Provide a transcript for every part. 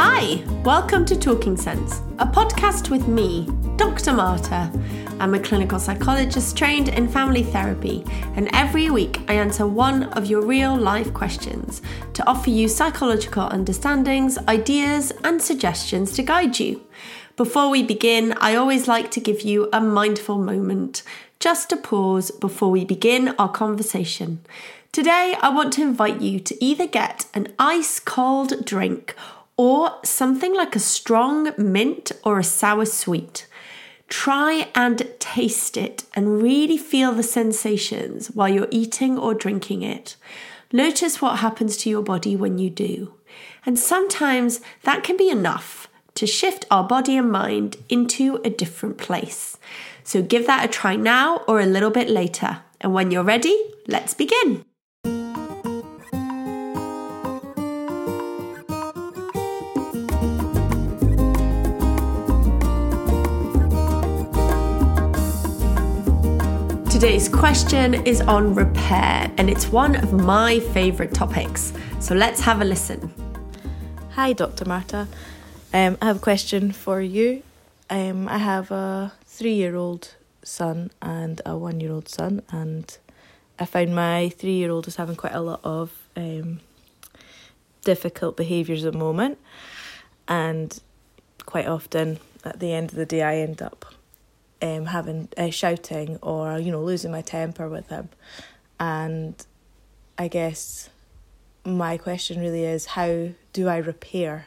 Hi, welcome to Talking Sense, a podcast with me, Dr. Martha. I'm a clinical psychologist trained in family therapy, and every week I answer one of your real life questions to offer you psychological understandings, ideas, and suggestions to guide you. Before we begin, I always like to give you a mindful moment, just a pause before we begin our conversation. Today, I want to invite you to either get an ice cold drink or something like a strong mint or a sour sweet. Try and taste it and really feel the sensations while you're eating or drinking it. Notice what happens to your body when you do. And sometimes that can be enough to shift our body and mind into a different place. So give that a try now or a little bit later. And when you're ready, let's begin. Today's question is on repair, and it's one of my favourite topics. So let's have a listen. Hi, Dr. Martha. Um, I have a question for you. Um, I have a three year old son and a one year old son, and I found my three year old is having quite a lot of um, difficult behaviours at the moment, and quite often at the end of the day, I end up um, having uh, shouting or you know losing my temper with him, and I guess my question really is how do I repair?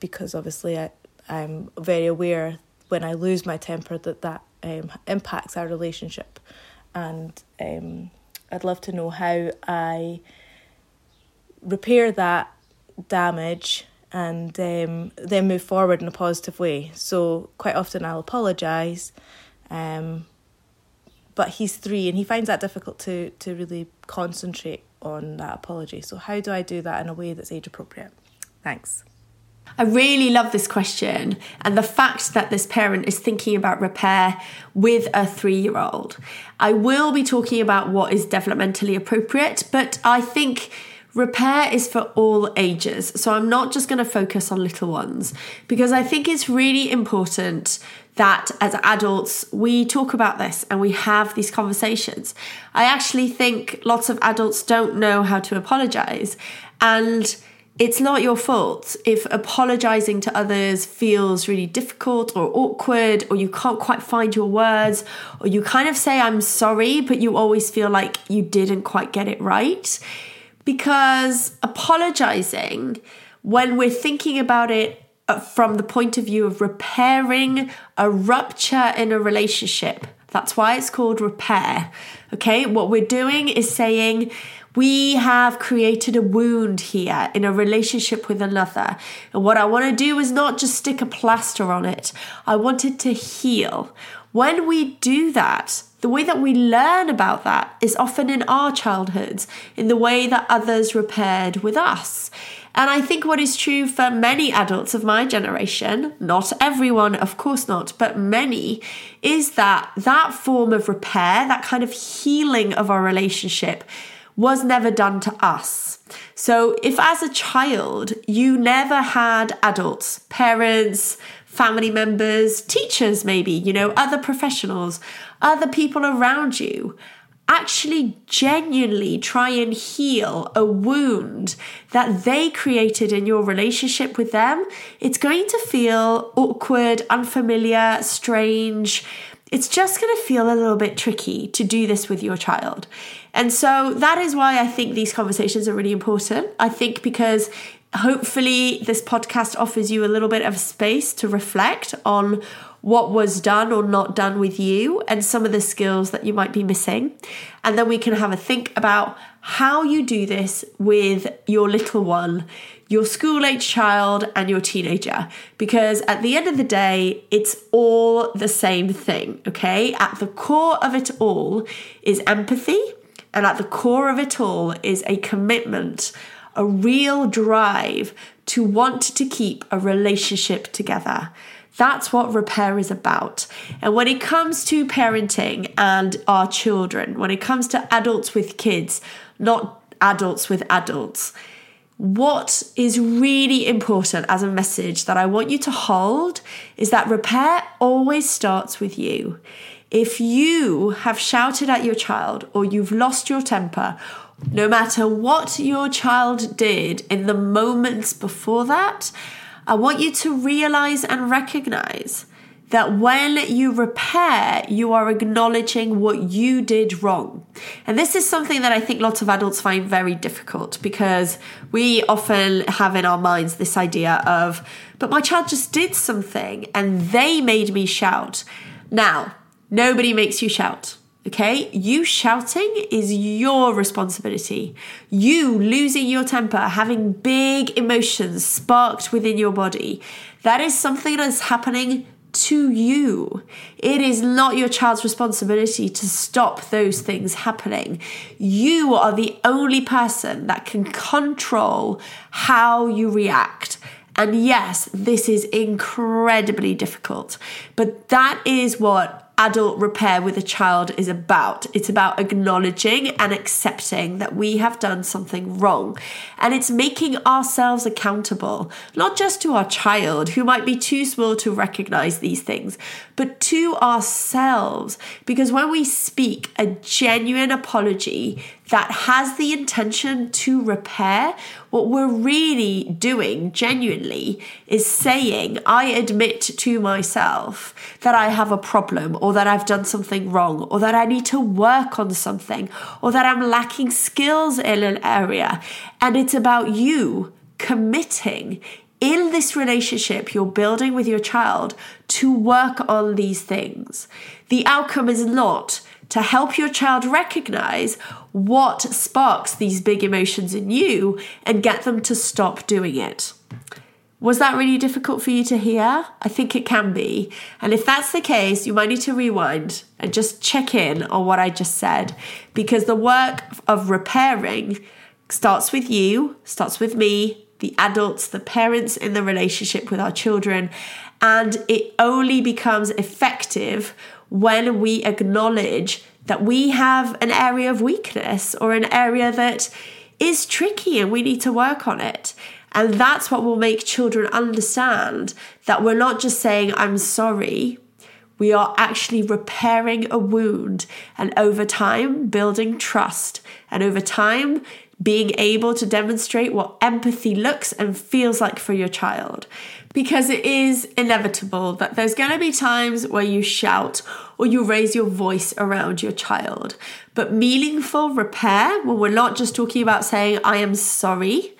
Because obviously I I'm very aware when I lose my temper that that um, impacts our relationship, and um, I'd love to know how I repair that damage and um, then move forward in a positive way. So quite often I'll apologise, um, but he's three and he finds that difficult to to really concentrate on that apology. So how do I do that in a way that's age appropriate? Thanks. I really love this question and the fact that this parent is thinking about repair with a three year old. I will be talking about what is developmentally appropriate, but I think Repair is for all ages, so I'm not just going to focus on little ones because I think it's really important that as adults we talk about this and we have these conversations. I actually think lots of adults don't know how to apologize, and it's not your fault if apologizing to others feels really difficult or awkward, or you can't quite find your words, or you kind of say, I'm sorry, but you always feel like you didn't quite get it right because apologizing, when we're thinking about it uh, from the point of view of repairing a rupture in a relationship, that's why it's called repair. Okay, what we're doing is saying, we have created a wound here in a relationship with another. And what I want to do is not just stick a plaster on it, I want it to heal. When we do that, the way that we learn about that is often in our childhoods, in the way that others repaired with us. And I think what is true for many adults of my generation, not everyone, of course not, but many, is that that form of repair, that kind of healing of our relationship, was never done to us. So if as a child you never had adults, parents, family members, teachers, maybe, you know, other professionals, other people around you actually genuinely try and heal a wound that they created in your relationship with them, it's going to feel awkward, unfamiliar, strange. It's just going to feel a little bit tricky to do this with your child. And so that is why I think these conversations are really important. I think because hopefully this podcast offers you a little bit of space to reflect on what was done or not done with you and some of the skills that you might be missing. And then we can have a think about how you do this with your little one, your school age child, and your teenager. Because at the end of the day, it's all the same thing, okay? At the core of it all is empathy. And at the core of it all is a commitment, a real drive to want to keep a relationship together. That's what repair is about. And when it comes to parenting and our children, when it comes to adults with kids, not adults with adults, what is really important as a message that I want you to hold is that repair always starts with you. If you have shouted at your child or you've lost your temper, no matter what your child did in the moments before that, I want you to realize and recognize that when you repair, you are acknowledging what you did wrong. And this is something that I think lots of adults find very difficult because we often have in our minds this idea of, but my child just did something and they made me shout. Now, nobody makes you shout. Okay, you shouting is your responsibility. You losing your temper, having big emotions sparked within your body, that is something that is happening to you. It is not your child's responsibility to stop those things happening. You are the only person that can control how you react. And yes, this is incredibly difficult, but that is what adult repair with a child is about. It's about acknowledging and accepting that we have done something wrong. And it's making ourselves accountable, not just to our child who might be too small to recognize these things, but to ourselves. Because when we speak a genuine apology, that has the intention to repair, what we're really doing genuinely is saying, I admit to myself that I have a problem, or that I've done something wrong, or that I need to work on something, or that I'm lacking skills in an area. And it's about you committing in this relationship you're building with your child to work on these things. The outcome is not to help your child recognize what sparks these big emotions in you and get them to stop doing it. Was that really difficult for you to hear? I think it can be. And if that's the case, you might need to rewind and just check in on what I just said because the work of repairing starts with you, starts with me, the adults, the parents in the relationship with our children, and it only becomes effective when we acknowledge that we have an area of weakness or an area that is tricky and we need to work on it. And that's what will make children understand that we're not just saying, I'm sorry. We are actually repairing a wound and over time building trust and over time being able to demonstrate what empathy looks and feels like for your child because it is inevitable that there's going to be times where you shout or you raise your voice around your child. But meaningful repair, well, we're not just talking about saying, I am sorry,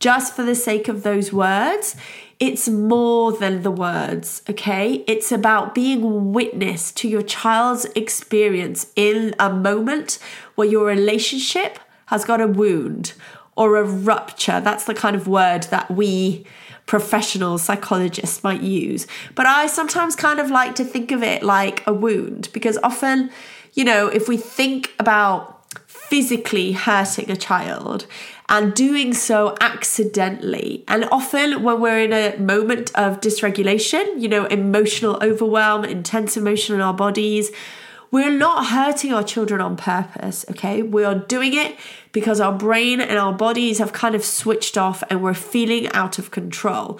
just for the sake of those words. It's more than the words, okay? It's about being witness to your child's experience in a moment where your relationship has got a wound or a rupture. That's the kind of word that we professional psychologists might use. But I sometimes kind of like to think of it like a wound because often, you know, if we think about physically hurting a child and doing so accidentally. And often, when we're in a moment of dysregulation, you know, emotional overwhelm, intense emotion in our bodies, we're not hurting our children on purpose, okay? We are doing it because our brain and our bodies have kind of switched off and we're feeling out of control.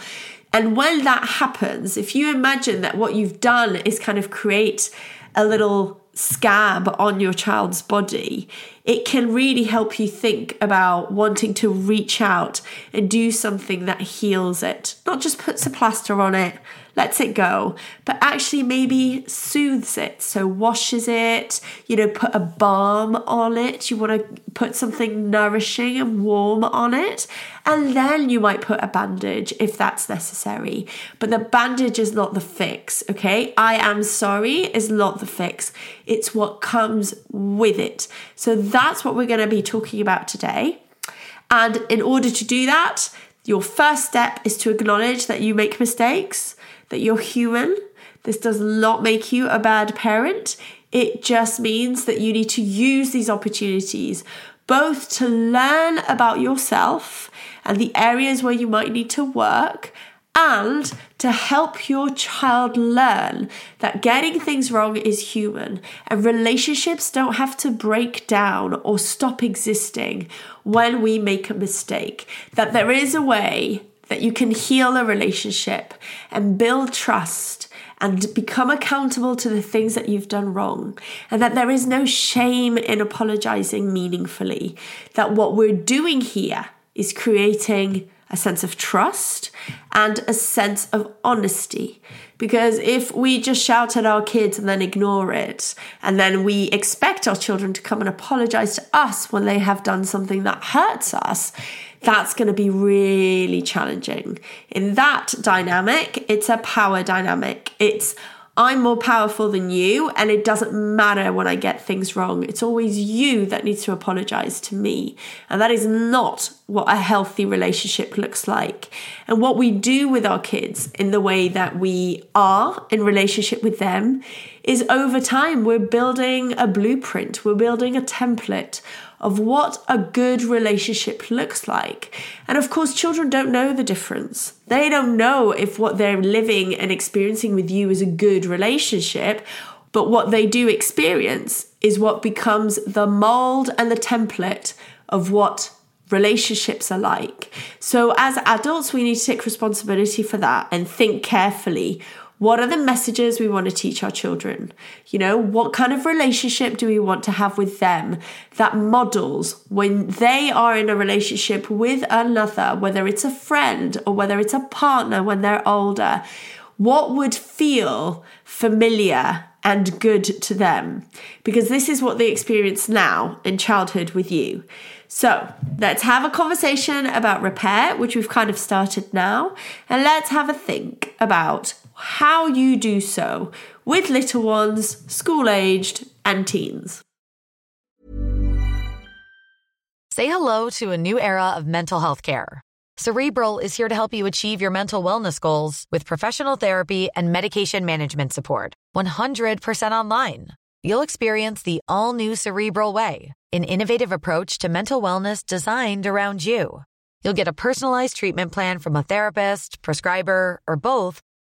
And when that happens, if you imagine that what you've done is kind of create a little scab on your child's body, it can really help you think about wanting to reach out and do something that heals it. Not just puts a plaster on it, lets it go, but actually maybe soothes it. So washes it, you know, put a balm on it. You want to put something nourishing and warm on it. And then you might put a bandage if that's necessary. But the bandage is not the fix, okay? I am sorry is not the fix. It's what comes with it. So that's what we're going to be talking about today. And in order to do that, your first step is to acknowledge that you make mistakes that you're human. This does not make you a bad parent. It just means that you need to use these opportunities both to learn about yourself and the areas where you might need to work and to help your child learn that getting things wrong is human and relationships don't have to break down or stop existing when we make a mistake. That there is a way that you can heal a relationship and build trust and become accountable to the things that you've done wrong, and that there is no shame in apologizing meaningfully. That what we're doing here is creating a sense of trust and a sense of honesty. Because if we just shout at our kids and then ignore it, and then we expect our children to come and apologize to us when they have done something that hurts us, that's going to be really challenging. In that dynamic, it's a power dynamic. It's I'm more powerful than you, and it doesn't matter when I get things wrong. It's always you that needs to apologize to me. And that is not what a healthy relationship looks like. And what we do with our kids in the way that we are in relationship with them is over time, we're building a blueprint, we're building a template of what a good relationship looks like. And of course, children don't know the difference. They don't know if what they're living and experiencing with you is a good relationship, but what they do experience is what becomes the mold and the template of what relationships are like. So, as adults, we need to take responsibility for that and think carefully what are the messages we want to teach our children? You know, what kind of relationship do we want to have with them that models when they are in a relationship with another, whether it's a friend or whether it's a partner when they're older? What would feel familiar and good to them? Because this is what they experience now in childhood with you. So let's have a conversation about repair, which we've kind of started now, and let's have a think about how you do so with little ones, school aged, and teens. Say hello to a new era of mental health care. Cerebral is here to help you achieve your mental wellness goals with professional therapy and medication management support. 100% online. You'll experience the all new Cerebral Way, an innovative approach to mental wellness designed around you. You'll get a personalized treatment plan from a therapist, prescriber, or both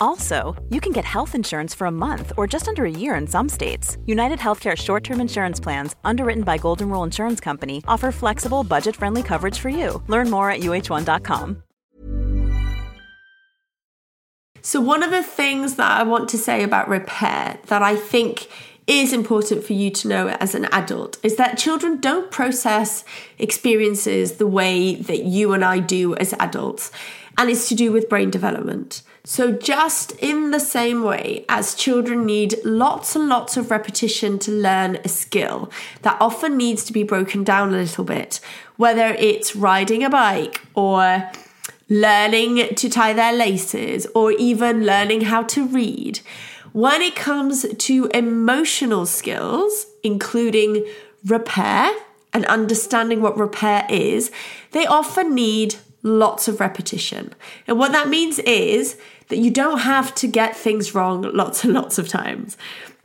Also, you can get health insurance for a month or just under a year in some states. United Healthcare short term insurance plans, underwritten by Golden Rule Insurance Company, offer flexible, budget friendly coverage for you. Learn more at uh1.com. So, one of the things that I want to say about repair that I think is important for you to know as an adult is that children don't process experiences the way that you and I do as adults, and it's to do with brain development. So, just in the same way as children need lots and lots of repetition to learn a skill that often needs to be broken down a little bit, whether it's riding a bike or learning to tie their laces or even learning how to read when it comes to emotional skills, including repair and understanding what repair is, they often need lots of repetition. And what that means is that you don't have to get things wrong lots and lots of times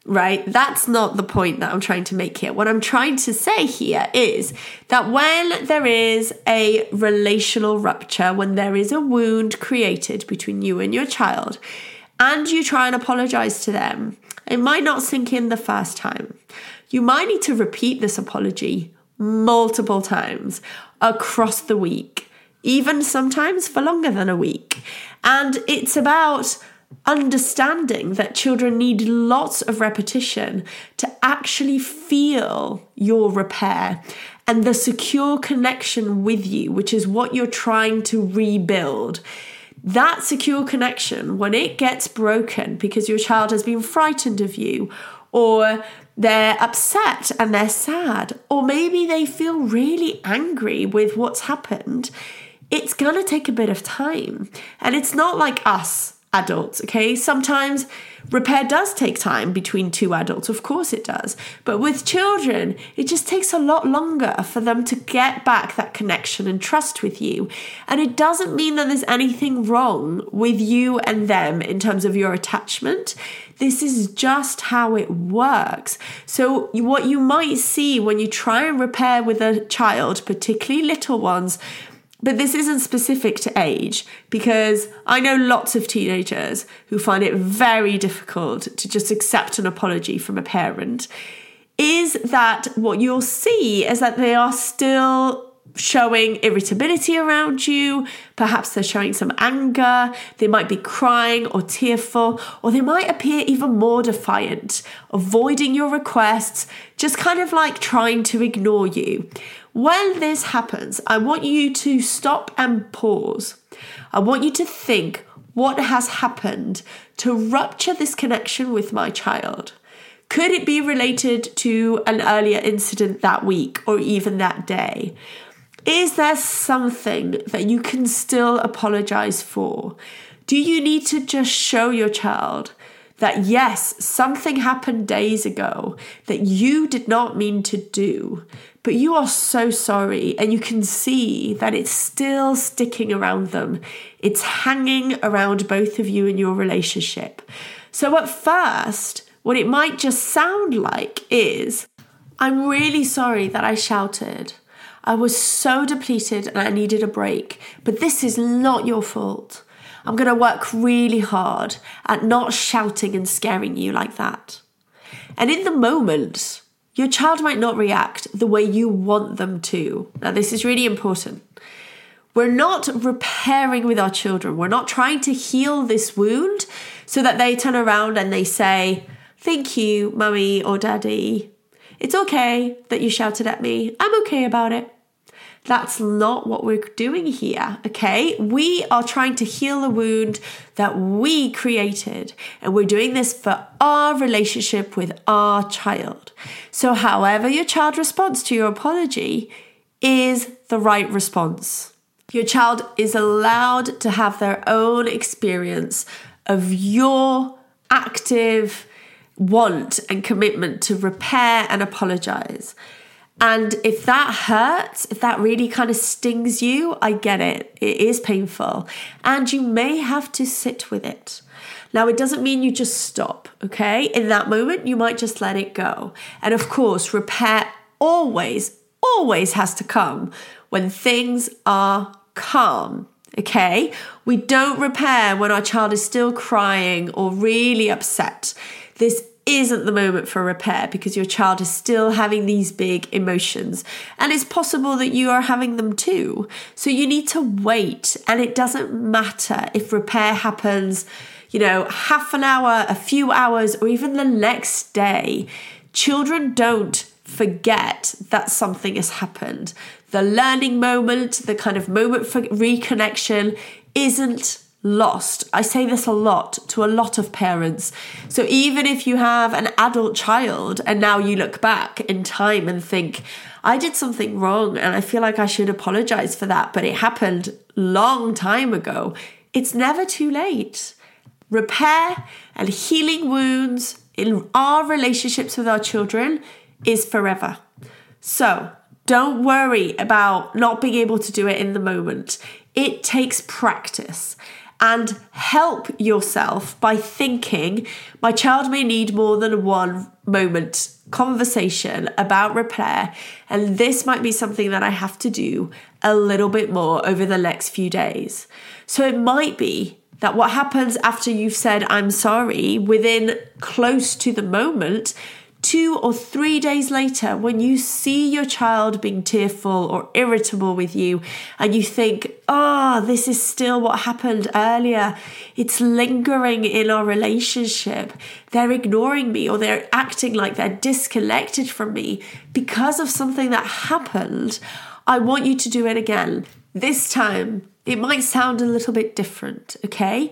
right? That's not the point that I'm trying to make here. What I'm trying to say here is that when there is a relational rupture, when there is a wound created between you and your child, and you try and apologize to them, it might not sink in the first time. You might need to repeat this apology multiple times across the week, even sometimes for longer than a week. And it's about understanding that children need lots of repetition to actually feel your repair and the secure connection with you, which is what you're trying to rebuild. That secure connection, when it gets broken because your child has been frightened of you, or they're upset and they're sad, or maybe they feel really angry with what's happened, it's gonna take a bit of time. And it's not like us adults, okay? Sometimes repair does take time between two adults, of course it does. But with children, it just takes a lot longer for them to get back that connection and trust with you. And it doesn't mean that there's anything wrong with you and them in terms of your attachment. This is just how it works. So, what you might see when you try and repair with a child, particularly little ones, but this isn't specific to age because I know lots of teenagers who find it very difficult to just accept an apology from a parent. Is that what you'll see is that they are still showing irritability around you. Perhaps they're showing some anger. They might be crying or tearful, or they might appear even more defiant, avoiding your requests, just kind of like trying to ignore you. When this happens, I want you to stop and pause. I want you to think what has happened to rupture this connection with my child. Could it be related to an earlier incident that week or even that day? Is there something that you can still apologize for? Do you need to just show your child that yes, something happened days ago that you did not mean to do, but you are so sorry, and you can see that it's still sticking around them. It's hanging around both of you in your relationship. So, at first, what it might just sound like is, I'm really sorry that I shouted. I was so depleted and I needed a break, but this is not your fault. I'm going to work really hard at not shouting and scaring you like that. And in the moment, your child might not react the way you want them to. Now, this is really important. We're not repairing with our children. We're not trying to heal this wound so that they turn around and they say, Thank you, mummy or daddy. It's okay that you shouted at me. I'm okay about it. That's not what we're doing here, okay? We are trying to heal a wound that we created, and we're doing this for our relationship with our child. So, however, your child responds to your apology is the right response. Your child is allowed to have their own experience of your active want and commitment to repair and apologize. And if that hurts, if that really kind of stings you, I get it. It is painful. And you may have to sit with it. Now, it doesn't mean you just stop, okay? In that moment, you might just let it go. And of course, repair always, always has to come when things are calm. Okay, we don't repair when our child is still crying or really upset. This isn't the moment for repair because your child is still having these big emotions. And it's possible that you are having them too. So you need to wait. And it doesn't matter if repair happens, you know, half an hour, a few hours, or even the next day. Children don't forget that something has happened. The learning moment, the kind of moment for reconnection isn't lost. I say this a lot to a lot of parents. So even if you have an adult child and now you look back in time and think, I did something wrong and I feel like I should apologize for that, but it happened long time ago. It's never too late. Repair and healing wounds in our relationships with our children is forever. So, don't worry about not being able to do it in the moment. It takes practice and help yourself by thinking my child may need more than one moment conversation about repair, and this might be something that I have to do a little bit more over the next few days. So it might be that what happens after you've said, I'm sorry, within close to the moment, two or three days later, when you see your child being tearful or irritable with you, and you think, oh, this is still what happened earlier, it's lingering in our relationship. They're ignoring me or they're acting like they're disconnected from me because of something that happened. I want you to do it again. This time, it might sound a little bit different, okay?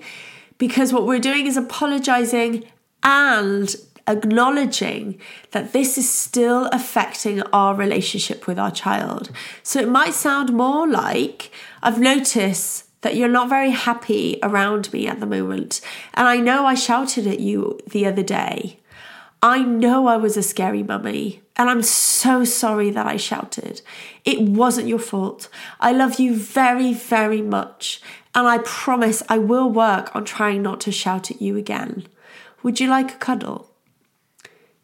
Because what we're doing is apologizing and acknowledging that this is still affecting our relationship with our child. So it might sound more like I've noticed that you're not very happy around me at the moment. And I know I shouted at you the other day. I know I was a scary mummy, and I'm so sorry that I shouted. It wasn't your fault. I love you very, very much, and I promise I will work on trying not to shout at you again. Would you like a cuddle?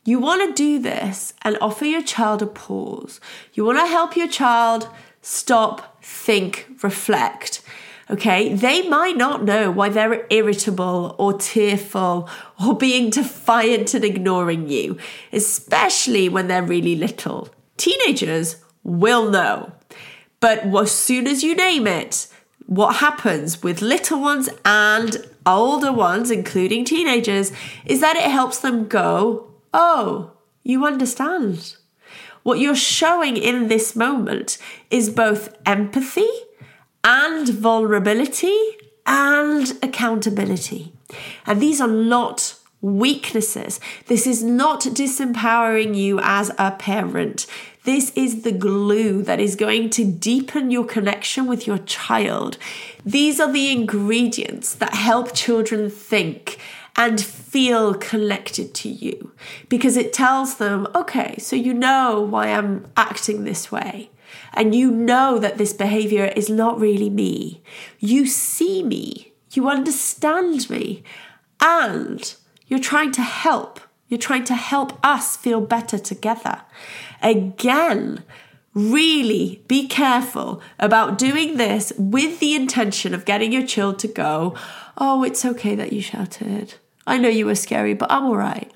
You want to do this and offer your child a pause. You want to help your child stop, think, reflect. Okay, they might not know why they're irritable or tearful or being defiant and ignoring you, especially when they're really little. Teenagers will know. But as soon as you name it, what happens with little ones and older ones, including teenagers, is that it helps them go, oh, you understand. What you're showing in this moment is both empathy and vulnerability and accountability. And these are not weaknesses. This is not disempowering you as a parent. This is the glue that is going to deepen your connection with your child. These are the ingredients that help children think and feel connected to you because it tells them, okay, so you know why I'm acting this way. And you know that this behavior is not really me. You see me, you understand me, and you're trying to help. You're trying to help us feel better together. Again, really be careful about doing this with the intention of getting your child to go, Oh, it's okay that you shouted. I know you were scary, but I'm all right.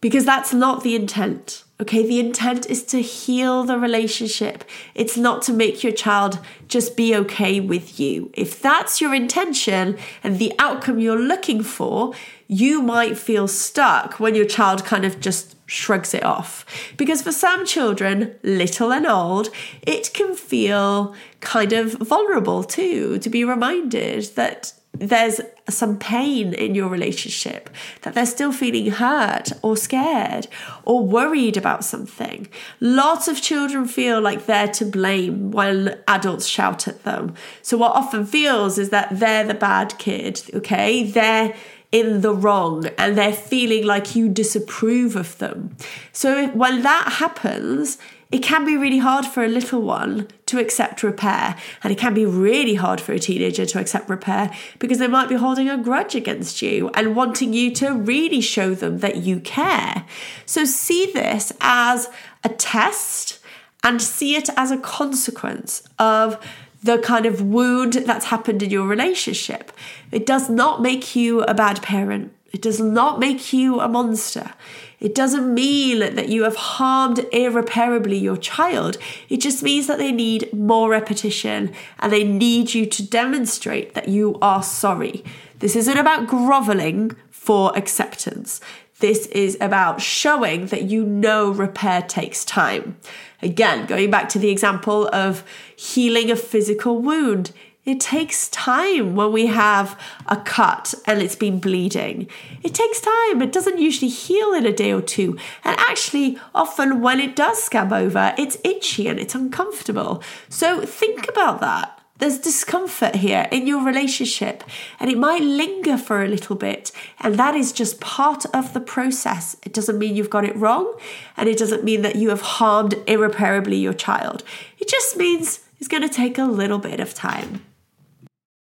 Because that's not the intent. Okay, the intent is to heal the relationship. It's not to make your child just be okay with you. If that's your intention and the outcome you're looking for, you might feel stuck when your child kind of just shrugs it off. Because for some children, little and old, it can feel kind of vulnerable too to be reminded that there's some pain in your relationship, that they're still feeling hurt or scared or worried about something. Lots of children feel like they're to blame when adults shout at them. So, what often feels is that they're the bad kid, okay? They're in the wrong and they're feeling like you disapprove of them. So, when that happens, it can be really hard for a little one to accept repair, and it can be really hard for a teenager to accept repair because they might be holding a grudge against you and wanting you to really show them that you care. So, see this as a test and see it as a consequence of the kind of wound that's happened in your relationship. It does not make you a bad parent. It does not make you a monster. It doesn't mean that you have harmed irreparably your child. It just means that they need more repetition and they need you to demonstrate that you are sorry. This isn't about groveling for acceptance. This is about showing that you know repair takes time. Again, going back to the example of healing a physical wound, it takes time when we have a cut and it's been bleeding. It takes time. It doesn't usually heal in a day or two. And actually, often when it does scab over, it's itchy and it's uncomfortable. So think about that. There's discomfort here in your relationship, and it might linger for a little bit. And that is just part of the process. It doesn't mean you've got it wrong, and it doesn't mean that you have harmed irreparably your child. It just means it's going to take a little bit of time.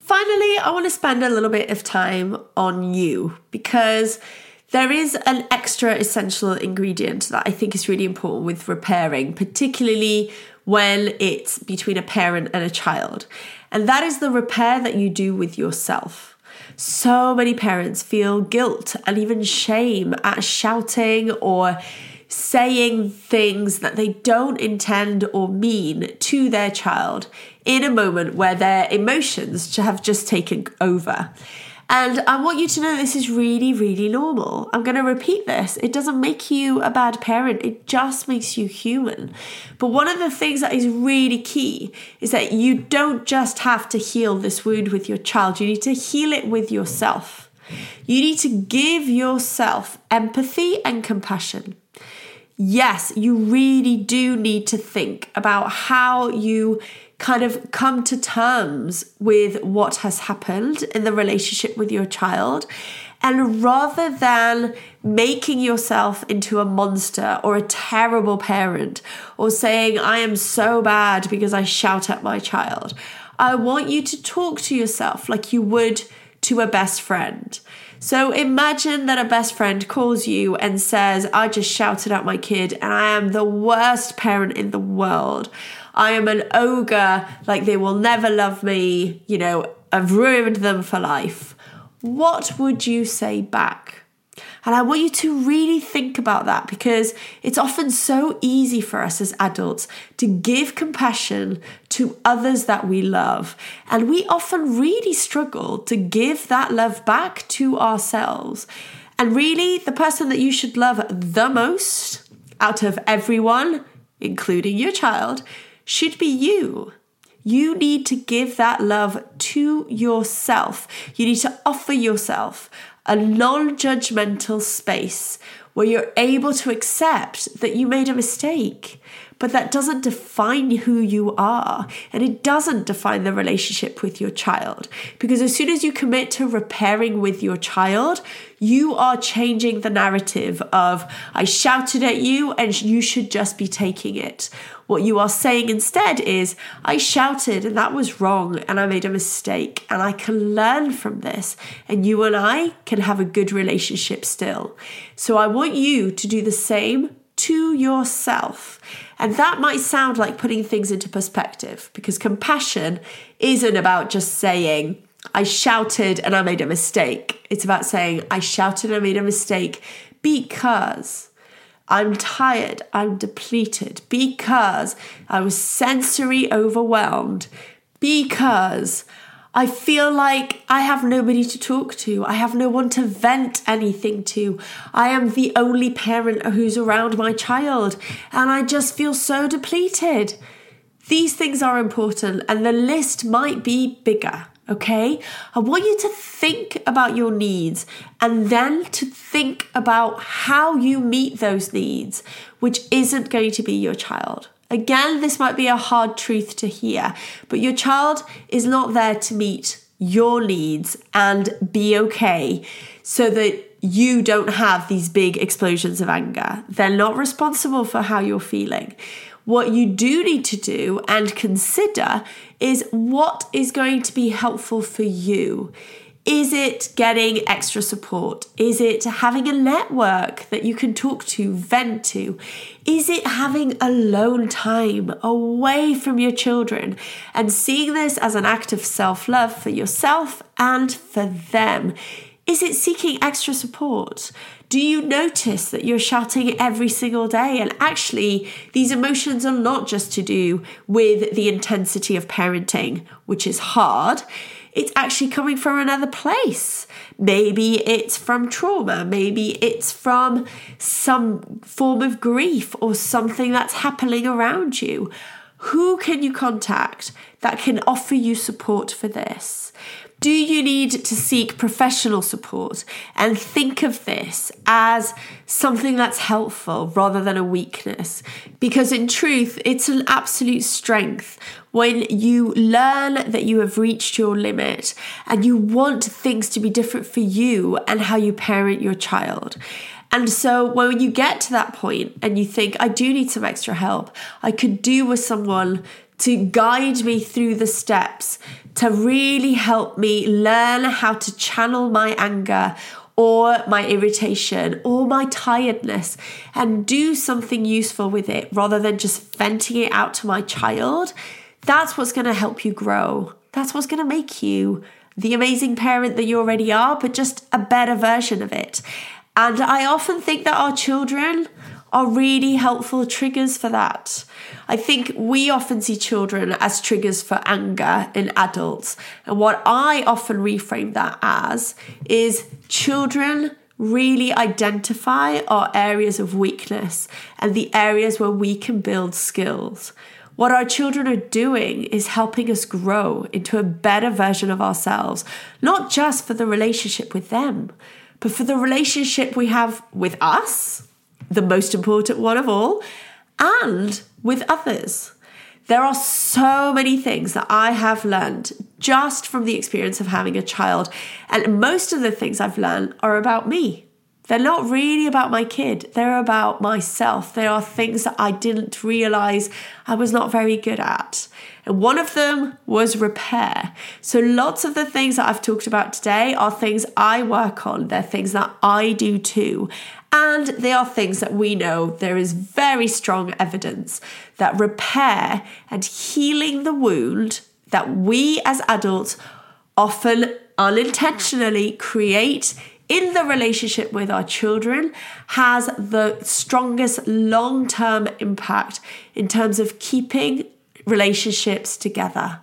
Finally, I want to spend a little bit of time on you because there is an extra essential ingredient that I think is really important with repairing, particularly when it's between a parent and a child. And that is the repair that you do with yourself. So many parents feel guilt and even shame at shouting or saying things that they don't intend or mean to their child in a moment where their emotions have just taken over. And I want you to know this is really, really normal. I'm going to repeat this. It doesn't make you a bad parent, it just makes you human. But one of the things that is really key is that you don't just have to heal this wound with your child, you need to heal it with yourself. You need to give yourself empathy and compassion yes, you really do need to think about how you kind of come to terms with what has happened in the relationship with your child. And rather than making yourself into a monster or a terrible parent or saying, I am so bad because I shout at my child, I want you to talk to yourself like you would to a best friend. So imagine that a best friend calls you and says, I just shouted at my kid and I am the worst parent in the world. I am an ogre, like they will never love me, you know, I've ruined them for life. What would you say back? And I want you to really think about that because it's often so easy for us as adults to give compassion to others that we love. And we often really struggle to give that love back to ourselves. And really, the person that you should love the most out of everyone, including your child, should be you. You need to give that love to yourself. You need to offer yourself a non judgmental space where you're able to accept that you made a mistake. But that doesn't define who you are, and it doesn't define the relationship with your child. Because as soon as you commit to repairing with your child, you are changing the narrative of, I shouted at you and you should just be taking it. What you are saying instead is, I shouted and that was wrong and I made a mistake and I can learn from this and you and I can have a good relationship still. So I want you to do the same to yourself. And that might sound like putting things into perspective because compassion isn't about just saying, I shouted and I made a mistake. It's about saying, I shouted and I made a mistake because I'm tired, I'm depleted because I was sensory overwhelmed, because I feel like I have nobody to talk to. I have no one to vent anything to. I am the only parent who's around my child, and I just feel so depleted. These things are important, and the list might be bigger okay? I want you to think about your needs and then to think about how you meet those needs, which isn't going to be your child. Again, this might be a hard truth to hear, but your child is not there to meet your needs and be okay so that you don't have these big explosions of anger. They're not responsible for how you're feeling. What you do need to do and consider is what is going to be helpful for you. Is it getting extra support? Is it having a network that you can talk to, vent to? Is it having alone time away from your children and seeing this as an act of self love for yourself and for them? Is it seeking extra support? Do you notice that you're shouting every single day? And actually, these emotions are not just to do with the intensity of parenting, which is hard. It's actually coming from another place. Maybe it's from trauma. Maybe it's from some form of grief or something that's happening around you. Who can you contact that can offer you support for this? Do you need to seek professional support and think of this as something that's helpful rather than a weakness? Because in truth, it's an absolute strength when you learn that you have reached your limit and you want things to be different for you and how you parent your child. And so when you get to that point and you think, I do need some extra help, I could do with someone to guide me through the steps, to really help me learn how to channel my anger or my irritation or my tiredness and do something useful with it rather than just venting it out to my child, that's what's going to help you grow. That's what's going to make you the amazing parent that you already are, but just a better version of it. And I often think that our children are really helpful triggers for that. I think we often see children as triggers for anger in adults. And what I often reframe that as is children really identify our areas of weakness and the areas where we can build skills. What our children are doing is helping us grow into a better version of ourselves, not just for the relationship with them, but for the relationship we have with us, the most important one of all, and with others. There are so many things that I have learned just from the experience of having a child. And most of the things I've learned are about me. They're not really about my kid, they're about myself. There are things that I didn't realize I was not very good at. And one of them was repair. So, lots of the things that I've talked about today are things I work on, they're things that I do too. And they are things that we know there is very strong evidence that repair and healing the wound that we as adults often unintentionally create in the relationship with our children has the strongest long term impact in terms of keeping relationships together.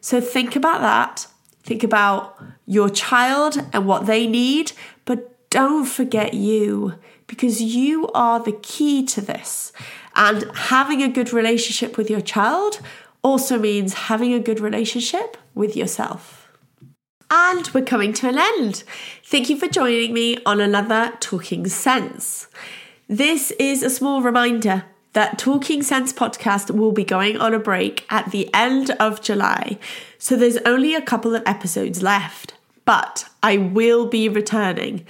So think about that. Think about your child and what they need, but don't forget you because you are the key to this. And having a good relationship with your child also means having a good relationship with yourself. And we're coming to an end. Thank you for joining me on another Talking Sense. This is a small reminder that Talking Sense podcast will be going on a break at the end of July. So there's only a couple of episodes left, but I will be returning.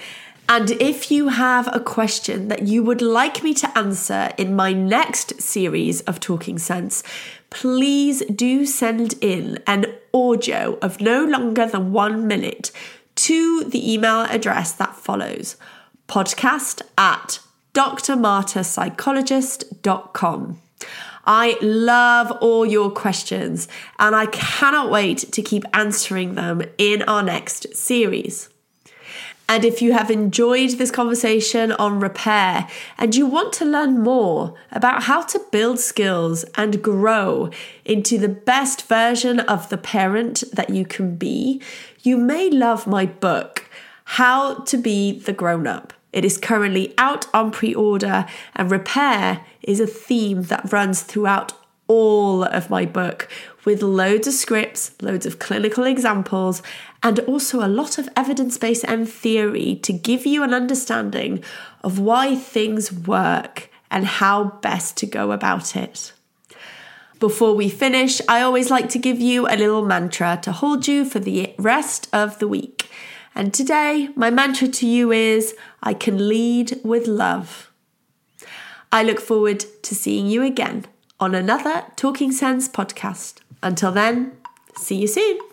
And if you have a question that you would like me to answer in my next series of Talking Sense, please do send in an audio of no longer than one minute to the email address that follows podcast at drmarthapsychologist.com. I love all your questions and I cannot wait to keep answering them in our next series. And if you have enjoyed this conversation on repair and you want to learn more about how to build skills and grow into the best version of the parent that you can be, you may love my book, How to Be the Grown Up. It is currently out on pre order, and repair is a theme that runs throughout all of my book with loads of scripts, loads of clinical examples, and also a lot of evidence base and theory to give you an understanding of why things work and how best to go about it. Before we finish, I always like to give you a little mantra to hold you for the rest of the week. And today, my mantra to you is I can lead with love. I look forward to seeing you again on another Talking Sense podcast. Until then, see you soon.